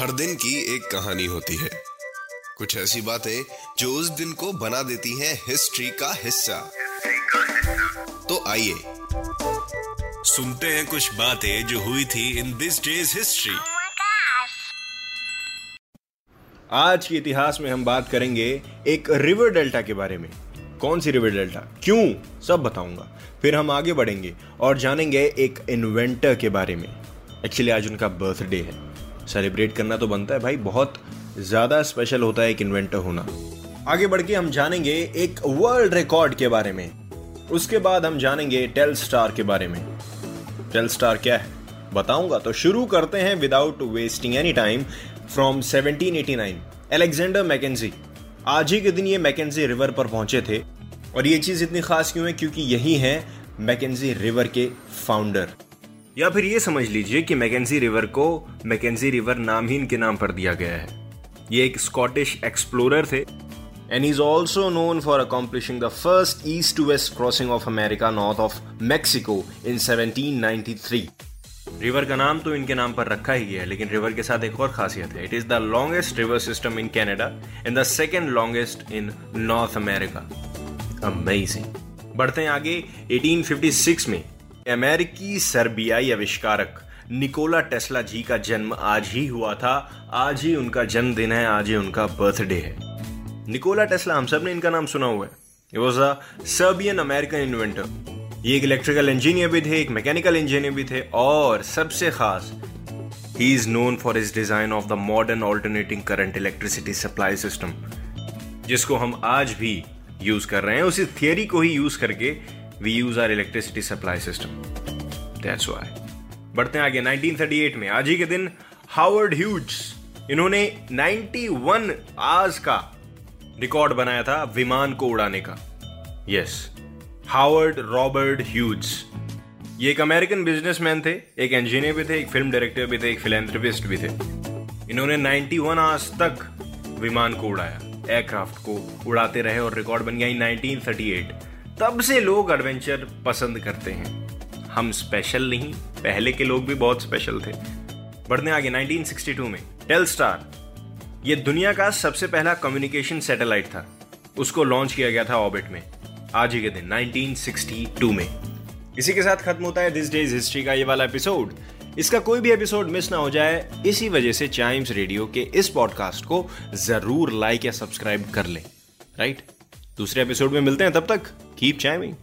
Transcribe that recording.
हर दिन की एक कहानी होती है। कुछ ऐसी बातें जो उस दिन को बना देती हैं हिस्ट्री का हिस्सा। तो आइए सुनते हैं कुछ बातें जो हुई थी इन दिस डेज़ हिस्ट्री! आज के इतिहास में हम बात करेंगे एक रिवर डेल्टा के बारे में। कौन सी रिवर डेल्टा? क्यों? सब बताऊँगा। फिर हम आगे बढ़ेंगे और जानेंगे एक इन्वेंटर के बारे में। एक्चुअली आज उनका बर्थडे है। सेलिब्रेट करना तो बनता है भाई, बहुत ज़्यादा स्पेशल होता है एक इन्वेंटर होना। आगे बढ़ के हम जानेंगे एक वर्ल्ड रिकॉर्ड के बारे में। उसके बाद हम जानेंगे टेल स्टार के बारे में। टेल स्टार क्या है? बताऊँगा तो शुरू करते हैं without wasting any time from 1789 Alexander Mackenzie आज ही के दिन ये मैकेजी रिवर पर पहुँचे थे। और ये चीज़ इतनी खास क्यों है? क्योंकि यही है मैकेजी रिवर के फाउंडर या फिर ये समझ लीजिए कि मैकेजी रिवर को मैकेजी रिवर नाम ही इनके नाम पर दिया गया है। ये एक स्कॉटिश एक्सप्लोरर थे। And he's also known for accomplishing the first east to west crossing of America, north of Mexico, in 1793. River का नाम तो इनके नाम पर रखा ही है, लेकिन रिवर के साथ एक और खासियत है। It is the longest river system in Canada and the second longest in North America amazing बढ़ते हैं आगे 1856 में। अमेरिकी सर्बियाई आविष्कारक निकोला टेस्ला जी का जन्म आज ही हुआ था। आज ही उनका जन्मदिन है, आज ही उनका बर्थडे है। निकोला टेस्ला, हम सबने इनका नाम सुना हुआ है। Was a Serbian American inventor ये एक इलेक्ट्रिकल इंजीनियर भी थे, एक मैकेनिकल इंजीनियर भी थे और सबसे खास he is known for his design of the modern alternating current electricity supply system जिसको हम आज भी यूज़ कर रहे हैं। उसी थियरी को ही यूज़ करके we use are electricity supply system that's why बढ़ते हैं आगे 1938 में। आज ही के दिन हावर्ड ह्यूज इन्होंने 91 आवर्स का रिकॉर्ड बनाया था विमान को उड़ाने का। Yes Howard Robert Hughes. ये एक अमेरिकन बिजनेसमैन थे, एक इंजीनियर भी थे, एक फ़िल्म डायरेक्टर भी थे, एक फिलेंथ्रोपिस्ट भी थे। इन्होंने 91 आवर्स तक विमान को उड़ाया, एयरक्राफ्ट को उड़ाते रहे और रिकॉर्ड बन गया 1938 तब से लोग एडवेंचर पसंद करते हैं। हम स्पेशल नहीं, पहले के लोग भी बहुत स्पेशल थे। बढ़ने आगे 1962 में टेल स्टार ये दुनिया का सबसे पहला कम्युनिकेशन सैटेलाइट था। उसको लॉन्च किया गया था ऑर्बिट में। आज ही के दिन 1962 में। इसी के साथ खत्म होता है दिस डेज़ हिस्ट्री का ये वाला एपिसोड इसका कोई भी एपिसोड मिस ना हो जाए, इसी वजह से चाइम्स रेडियो के इस पॉडकास्ट को ज़रूर लाइक या सब्सक्राइब कर लें। राइट दूसरे एपिसोड में मिलते हैं, तब तक कीप चाइमिंग